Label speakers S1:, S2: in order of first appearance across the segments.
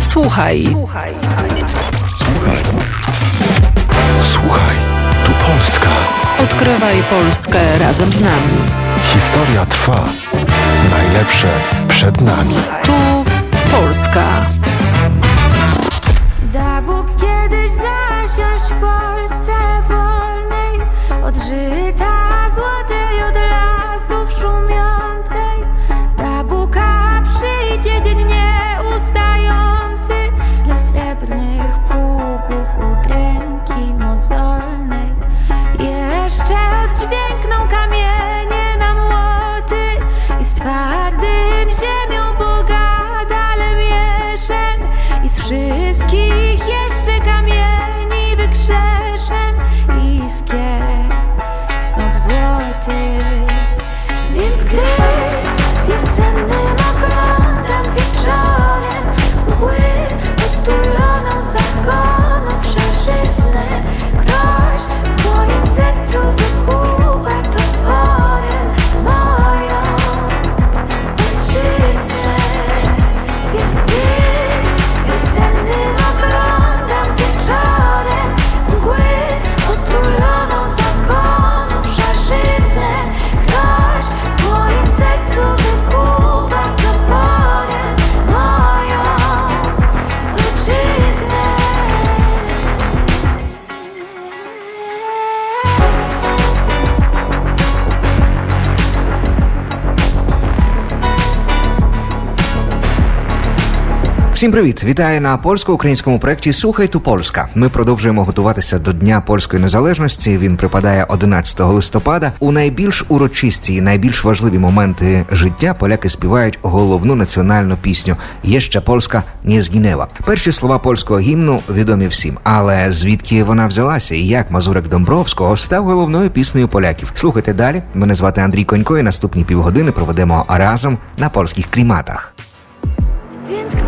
S1: Słuchaj.
S2: Słuchaj. Słuchaj, tu Polska.
S1: Odkrywaj Polskę razem z nami.
S2: Historia trwa. Najlepsze przed nami.
S1: Tu Polska.
S3: Da Bóg kiedyś zasiąść w Polsce wolnej Od żyta złotej, od lasów szumiącej wszystkich
S4: Всім привіт! Вітаю на польсько-українському проєкті Слухай ту Польська. Ми продовжуємо готуватися до Дня польської незалежності. Він припадає 11 листопада. У найбільш урочисті і найбільш важливі моменти життя поляки співають головну національну пісню Є ще Польська не згінева. Перші слова польського гімну відомі всім. Але звідки вона взялася і як Мазурик Домбровського став головною піснею поляків? Слухайте далі. Мене звати Андрій Конько. і Наступні півгодини проведемо разом на польських кліматах.
S3: Więc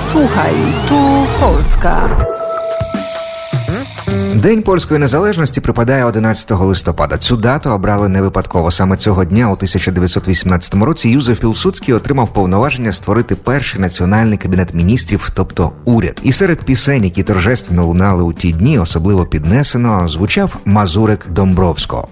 S1: Słuchaj. Tu Polska.
S4: День польської незалежності припадає 11 листопада. Цю дату обрали не випадково. Саме цього дня, у 1918 році, Юзеф Пілсудський отримав повноваження створити перший національний кабінет міністрів, тобто уряд. І серед пісень, які торжественно лунали у ті дні, особливо піднесено, звучав Мазурик Домбровського.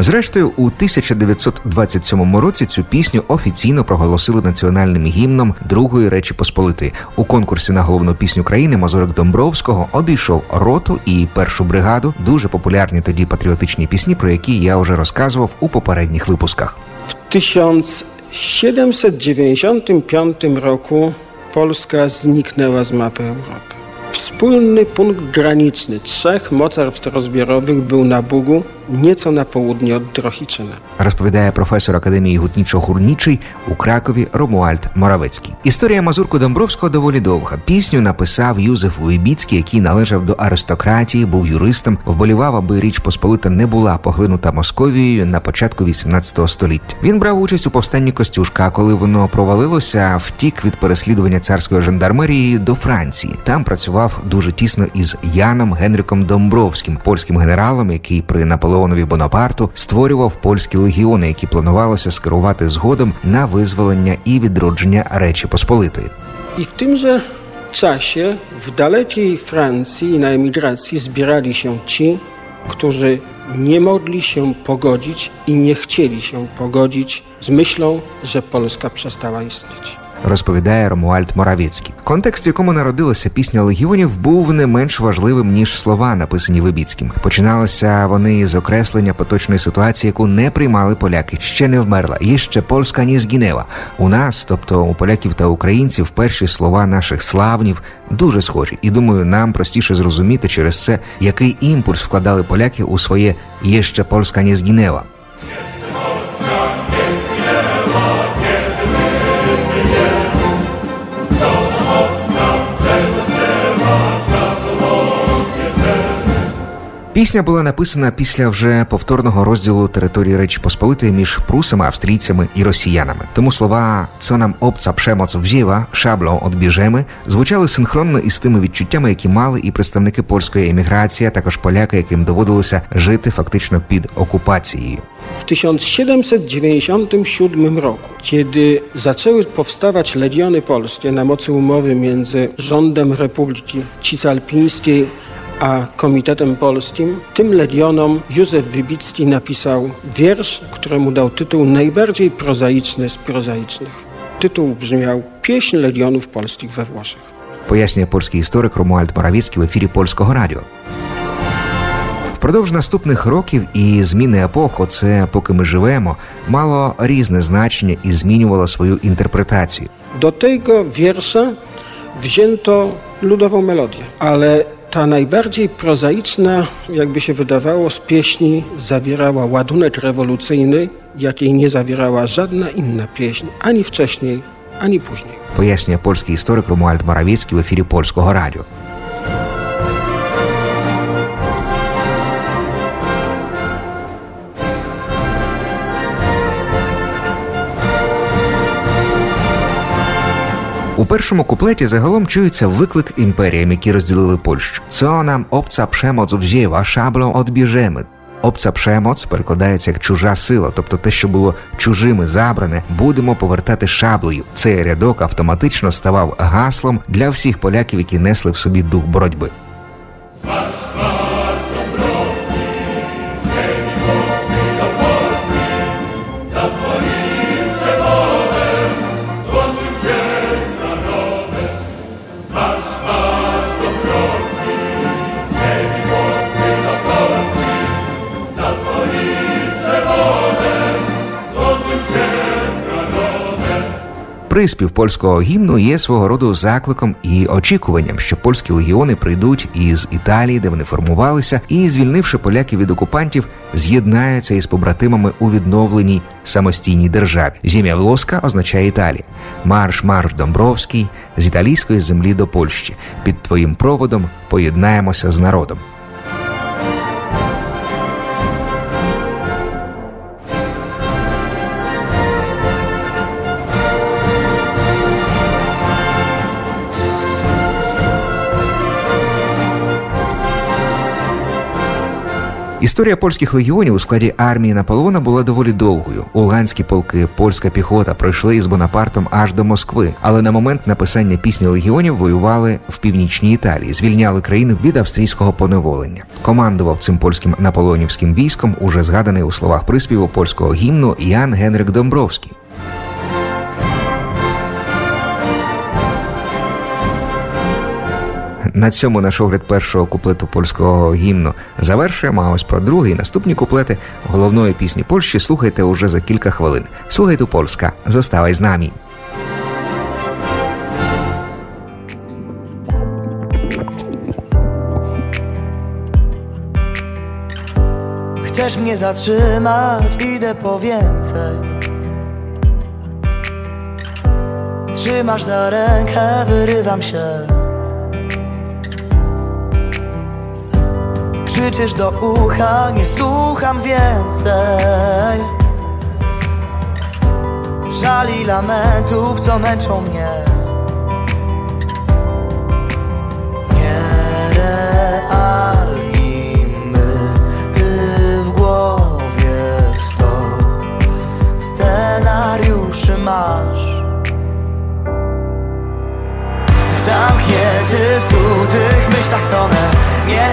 S4: Зрештою, у 1927 році цю пісню офіційно проголосили національним гімном Другої Речі Посполитої. У конкурсі на головну пісню країни Мазурик Домбровського обійшов роту і першу бригаду. Дуже популярні тоді патріотичні пісні, про які я вже розказував у попередніх випусках.
S5: W 1795 roku Polska zniknęła z mapy Europy. Wspólny punkt graniczny trzech mocarstw rozbiorowych był na Bugu, nieco na południe od Drohiczyna.
S4: Розповідає професор академії гутнічо-хурнічий у Кракові Ромуальд Моравецький. Історія Мазурку Домбровського доволі довга. Пісню написав Юзеф Уйбіцький, який належав до аристократії, був юристом, вболівав, аби Річ Посполита не була поглинута Московією на початку 18 століття. Він брав участь у повстанні Костюшка. Коли воно провалилося, втік від переслідування царської жандармерії до Франції. Там працював дуже тісно із Яном Генриком Домбровським, польським генералом, який при Наполеонові Бонапарту створював польські легіони, які планувалося скерувати згодом на визволення і відродження Речі Посполитої.
S5: I w tymże czasie w dalekiej Francji i na emigracji zbierali się ci, którzy nie mogli się pogodzić i nie chcieli się pogodzić z myślą, że Polska przestała istnieć.
S4: Розповідає Ромуальд Моравецький. Контекст, в якому народилася пісня легіонів, був не менш важливим ніж слова, написані Вибіцьким. Починалися вони з окреслення поточної ситуації, яку не приймали поляки. Ще не вмерла, є ще польська ні згінева. У нас, тобто у поляків та українців, перші слова наших славнів дуже схожі, і думаю, нам простіше зрозуміти через це, який імпульс вкладали поляки у своє «Є ще польська не згінева». Пісня була написана після вже повторного розділу території Речі Посполитої між прусами, австрійцями і росіянами. Тому слова «Цо нам обца пшемоц взєва, шабло одбіжеми» звучали синхронно із тими відчуттями, які мали і представники польської еміграції, а також поляки, яким доводилося жити фактично під окупацією.
S5: W 1797 roku, kiedy zaczęły powstawać legiony polskie na mocy umowy między rządem Republiki Cisalpińskiej a Komitetem Polskim, tym legionom Józef Wybicki napisał wiersz, któremu dał tytuł najbardziej prozaiczny z prozaicznych. Tytuł brzmiał Pieśń legionów polskich we Włoszech.
S4: пояснює польський історик Ромуальд Моравецький в ефірі польського радіо. Впродовж наступних років і зміни епох, оце поки ми живемо, мало різне значення і змінювало свою інтерпретацію.
S5: Do tego wiersza wzięto ludową melodię, ale ta najbardziej prozaiczna, jakby się wydawało, z pieśni zawierała ładunek rewolucyjny, jakiej nie zawierała żadna inna pieśń, ani wcześniej, ani później.
S4: Pojaśnia polski historyk Romuald Morawiecki w efirie Polskiego Radio. Першому куплеті загалом чується виклик імперіям, які розділили Польщу. Це нам обца пшемоц взєва, шабло одбіжеми. Обца пшемоц перекладається як чужа сила, тобто те, що було чужими забране, будемо повертати шаблею. Цей рядок автоматично ставав гаслом для всіх поляків, які несли в собі дух боротьби. Приспів польського гімну є свого роду закликом і очікуванням, що польські легіони прийдуть із Італії, де вони формувалися, і, звільнивши поляків від окупантів, з'єднаються із побратимами у відновленій самостійній державі. Зім'я Влоска означає Італія. Марш, марш Домбровський з італійської землі до Польщі. Під твоїм проводом поєднаємося з народом. Історія польських легіонів у складі армії Наполеона була доволі довгою. Уланські полки, польська піхота пройшли із Бонапартом аж до Москви, але на момент написання пісні легіонів воювали в північній Італії, звільняли країну від австрійського поневолення. Командував цим польським наполеонівським військом, уже згаданий у словах приспіву польського гімну Ян Генрик Домбровський. На цьому наш огляд першого куплету польського гімну завершуємо. А ось про другий наступні куплети головної пісні Польщі слухайте уже за кілька хвилин. Слухайте Польська, зоставай з нами.
S6: Chcesz mnie zatrzymać, idę po więcej Trzymasz za rękę, wyrywam się Krzyczysz do ucha, nie słucham więcej. Żali lamentów, co męczą mnie. Nierealni my, ty w głowie sto Scenariuszy masz. Zamknięty w cudzych myślach tonę Nie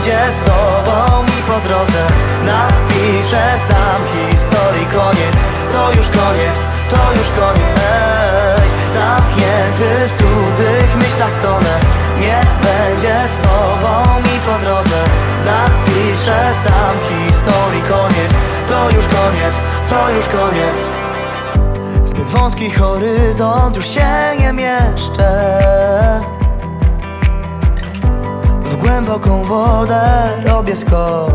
S6: będzie z tobą mi po drodze. Napiszę sam historii koniec. To już koniec, to już koniec. Ej, zamknięty w cudzych myślach tonę. Nie będzie z tobą mi po drodze. Napiszę sam historii koniec. To już koniec, to już koniec. Zbyt wąski horyzont, już się nie mieszczę głęboką wodę robię skok.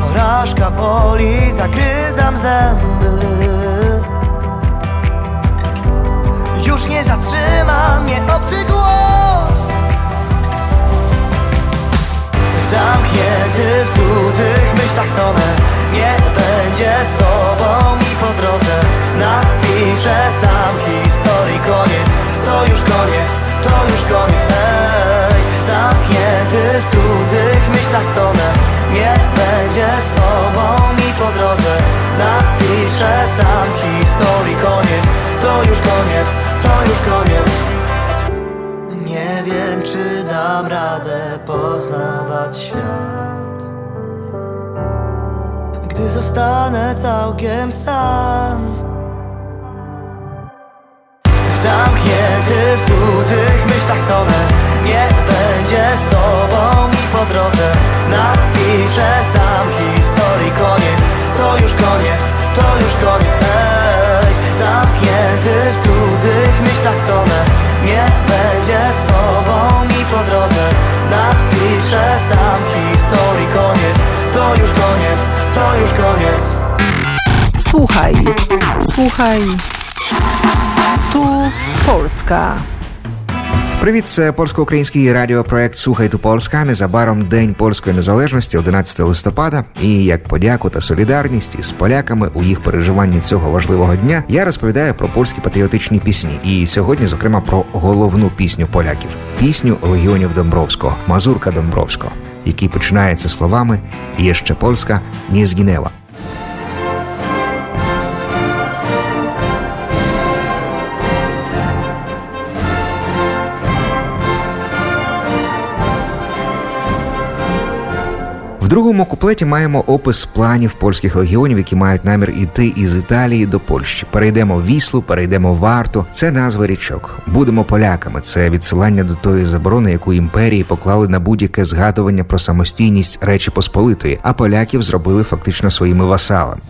S6: Porażka boli, zagryzam zęby. Już nie zatrzyma mnie obcy głos całkiem sam
S1: Słuchaj, słuchaj. Tu Polska.
S4: Привіт, це польсько-український радіопроект Слухай ту Полська. Незабаром День польської незалежності, 11 листопада. І як подяку та солідарність із поляками у їх переживанні цього важливого дня я розповідаю про польські патріотичні пісні. І сьогодні, зокрема, про головну пісню поляків пісню легіонів Домбровського Мазурка Домбровського, який починається словами «Є ще Польська не згінева. Другому куплеті маємо опис планів польських легіонів, які мають намір іти із Італії до Польщі. Перейдемо Віслу, перейдемо Варту. Це назва річок. Будемо поляками. Це відсилання до тої заборони, яку імперії поклали на будь-яке згадування про самостійність Речі Посполитої, а поляків зробили фактично своїми васалами.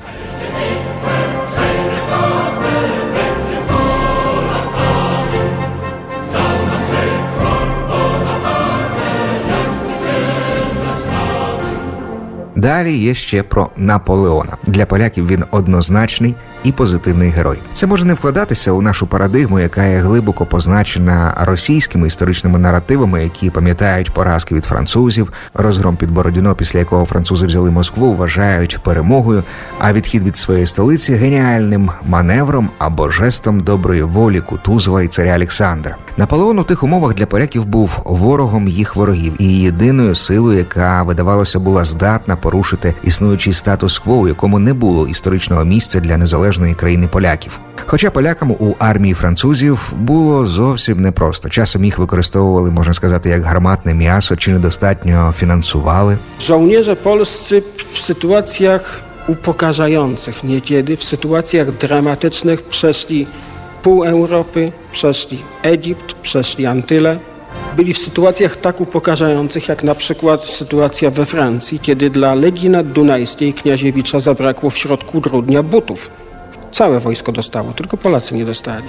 S4: Далі є ще про Наполеона. Для поляків він однозначний і позитивний герой. Це може не вкладатися у нашу парадигму, яка є глибоко позначена російськими історичними наративами, які пам'ятають поразки від французів, розгром під Бородіно, після якого французи взяли Москву, вважають перемогою, а відхід від своєї столиці геніальним маневром або жестом доброї волі Кутузова і царя Олександра. Наполеон у тих умовах для поляків був ворогом їх ворогів і єдиною силою, яка видавалося була здатна порушити існуючий статус-кво, у якому не було історичного місця для незалежної країни поляків. Хоча полякам у армії французів було зовсім непросто. Часом їх використовували, можна сказати, як гарматне м'ясо чи недостатньо фінансували.
S5: Żołnierze polscy w sytuacjach upokarzających niekiedy, w sytuacjach dramatycznych przeszli pół Europy, przeszli Egipt, przeszli Antyle. Byli w sytuacjach tak upokarzających, jak na przykład sytuacja we Francji, kiedy dla Legii Naddunajskiej Kniaziewicza zabrakło w środku grudnia butów. Całe wojsko dostało, tylko Polacy nie dostali.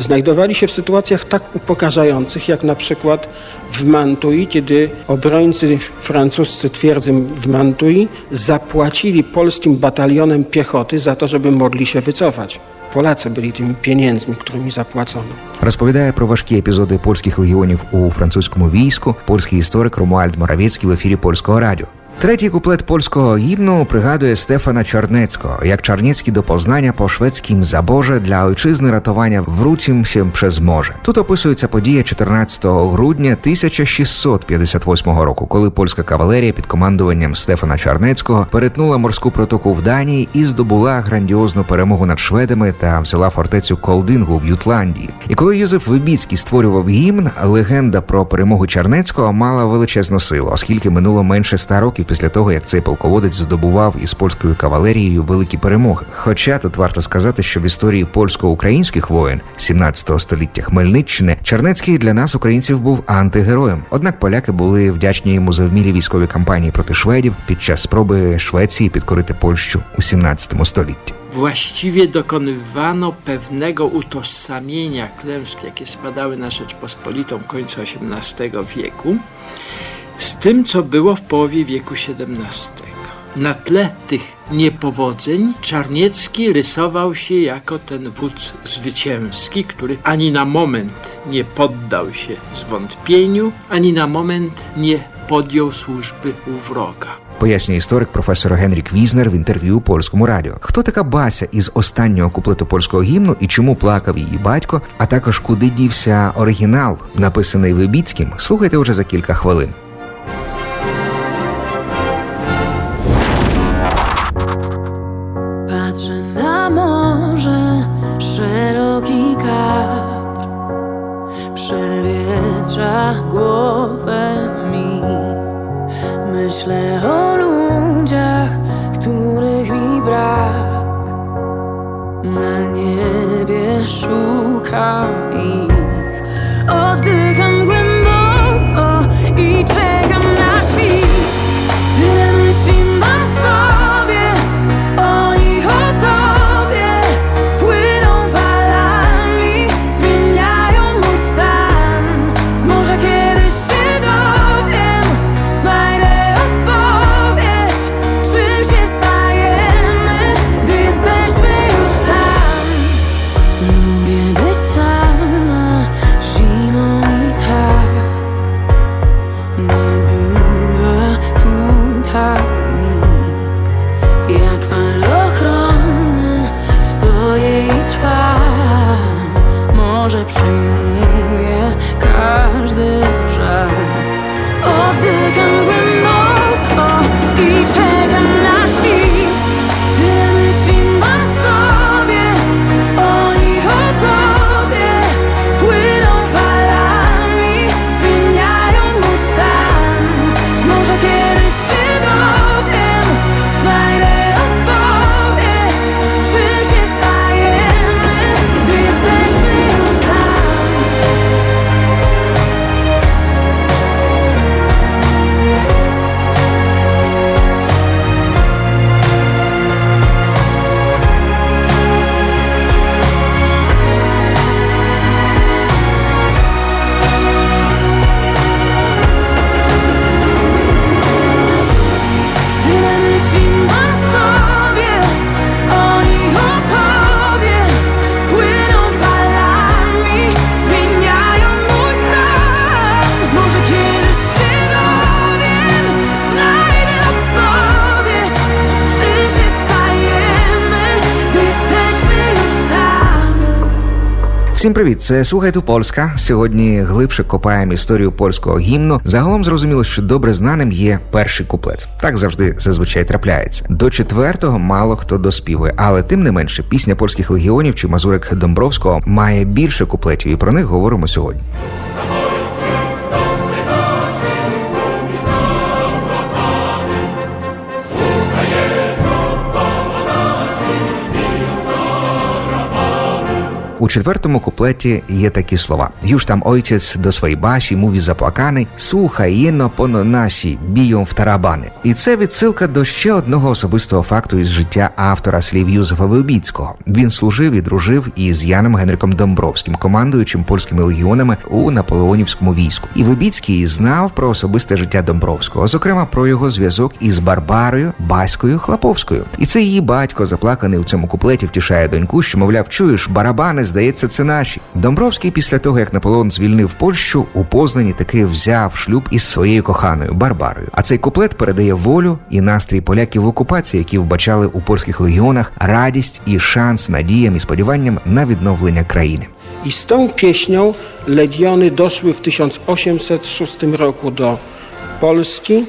S5: Znajdowali się w sytuacjach tak upokarzających, jak na przykład w Mantui, kiedy obrońcy francuscy twierdzy w Mantui zapłacili polskim batalionem piechoty za to, żeby mogli się wycofać. Polacy byli tymi pieniędzmi, którymi zapłacono.
S4: Розповідає про важкі епізоди польських легіонів у французькому війську польський історик Ромуальд Моравецький в ефірі польського радіо. Третій куплет польського гімну пригадує Стефана Чорнецького, як Чорнецький до Познання по шведським забоже для ойчизни рятування вруцімся przez morze. Тут описується подія 14 грудня 1658 року, коли польська кавалерія під командуванням Стефана Чорнецького перетнула морську протоку в Данії і здобула грандіозну перемогу над шведами та взяла фортецю Колдингу в Ютландії. І коли Юзеф Вибіцький створював гімн, легенда про перемогу Чорнецького мала величезну силу, оскільки минуло менше ста років після того, як цей полководець здобував із польською кавалерією великі перемоги. Хоча тут варто сказати, що в історії польсько-українських воєн 17 століття Хмельниччини Чернецький для нас, українців, був антигероєм. Однак поляки були вдячні йому за вмілі військові кампанії проти шведів під час спроби Швеції підкорити Польщу у 17 столітті.
S7: właściwie dokonywano pewnego utożsamienia klęsk, jakie spadały na Rzeczpospolitą końca XVIII wieku, z tym, co było w połowie wieku XVII. Na tle tych niepowodzeń Czarniecki rysował się jako ten wódz zwycięski, który ani na moment nie poddał się zwątpieniu, ani na moment nie podjął służby u wroga.
S4: Пояснює історик професор Генрік Візнер в інтерв'ю польському радіо. Хто така Бася із останнього куплету польського гімну і чому плакав її батько, а також куди дівся оригінал, написаний Вибіцьким, слухайте уже за кілька хвилин.
S3: Myślę o ludziach, których mi brak. Na niebie szukam
S4: Всім привіт! Це слухайте Польська. Сьогодні глибше копаємо історію польського гімну. Загалом зрозуміло, що добре знаним є перший куплет. Так завжди зазвичай трапляється. До четвертого мало хто доспівує, але тим не менше, пісня польських легіонів чи Мазурик Домбровського має більше куплетів, і про них говоримо сьогодні. У четвертому куплеті є такі слова: Юж там ойцець до своєї баші, мові заплаканий, слухай єно поно наші бійом в тарабани. І це відсилка до ще одного особистого факту із життя автора слів Юзефа Вибіцького. Він служив і дружив із Яном Генриком Домбровським, командуючим польськими легіонами у наполеонівському війську. І Вибіцький знав про особисте життя Домбровського, зокрема про його зв'язок із Барбарою Баською Хлаповською. І це її батько, заплаканий у цьому куплеті, втішає доньку, що мовляв, чуєш, барабани, здається, це наші. Домбровський після того, як Наполеон звільнив Польщу, у Познані таки взяв шлюб із своєю коханою Барбарою. А цей куплет передає волю і настрій поляків в окупації, які вбачали у польських легіонах радість і шанс надіям і сподіванням на відновлення країни.
S5: I z tą pieśnią legiony doszły w 1806 roku do Polski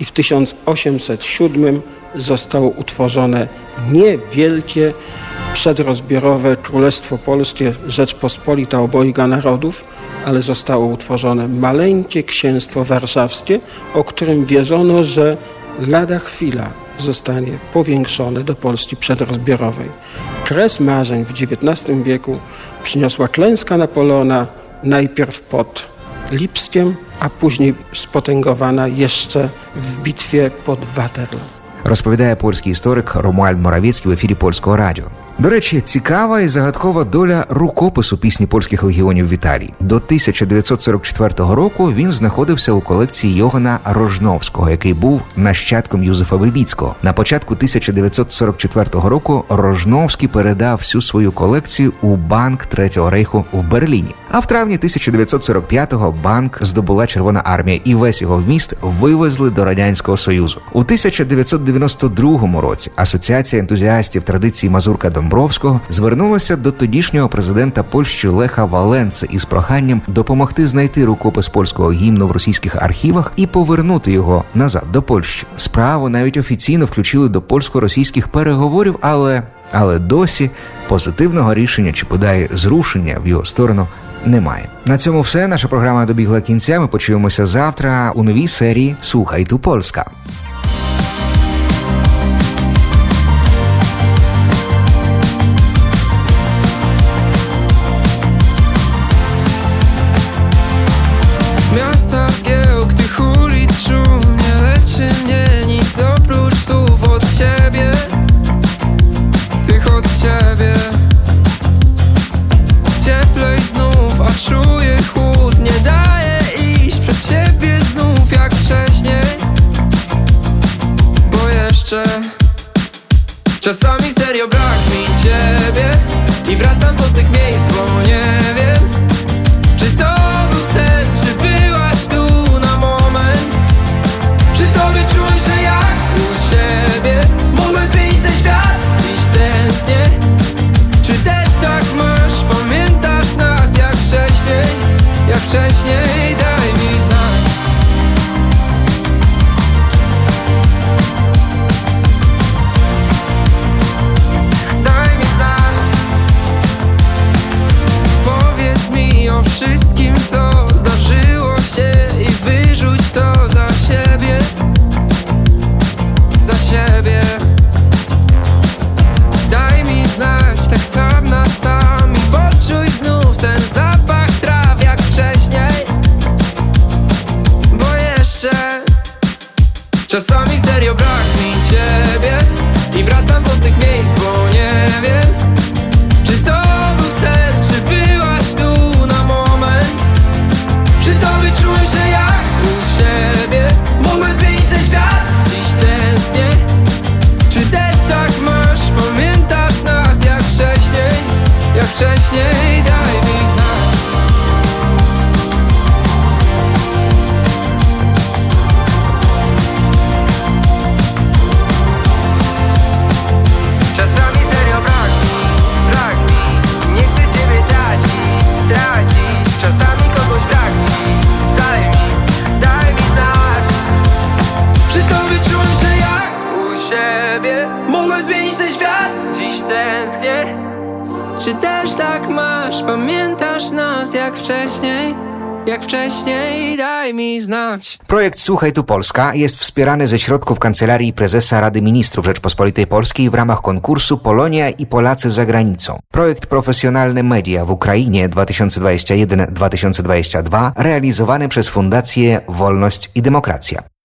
S5: i w 1807 zostało utworzone niewielkie przedrozbiorowe Królestwo Polskie Rzeczpospolita Obojga Narodów, ale zostało utworzone maleńkie księstwo warszawskie, o którym wierzono, że lada chwila zostanie powiększone do Polski przedrozbiorowej. Kres marzeń w XIX wieku przyniosła klęska Napoleona najpierw pod Lipskiem, a później spotęgowana jeszcze w bitwie pod Waterloo.
S4: розповідає польський історик Ромуальд Моравецький в ефірі польського радіо. До речі, цікава і загадкова доля рукопису пісні польських легіонів в Італії. До 1944 року він знаходився у колекції Йогана Рожновського, який був нащадком Юзефа Вибіцького. На початку 1944 року Рожновський передав всю свою колекцію у банк Третього рейху в Берліні. А в травні 1945-го банк здобула Червона армія і весь його вміст вивезли до радянського союзу. У 1992 році Асоціація ентузіастів традиції Мазурка Домбровського звернулася до тодішнього президента Польщі Леха Валенси із проханням допомогти знайти рукопис польського гімну в російських архівах і повернути його назад до Польщі. Справу навіть офіційно включили до польсько-російських переговорів, але але досі позитивного рішення чи подай зрушення в його сторону немає. На цьому все. Наша програма добігла кінця. Ми почуємося завтра у новій серії Слухай ту Польська.
S8: Jeszcze Czasami serio brak mi ciebie I wracam do tych miejsc, bo nie wiem jak wcześniej Jak wcześniej, daj mi znać
S4: Projekt Słuchaj tu Polska jest wspierany ze środków Kancelarii Prezesa Rady Ministrów Rzeczpospolitej Polskiej w ramach konkursu Polonia i Polacy za granicą. Projekt Profesjonalne Media w Ukrainie 2021-2022 realizowany przez Fundację Wolność i Demokracja.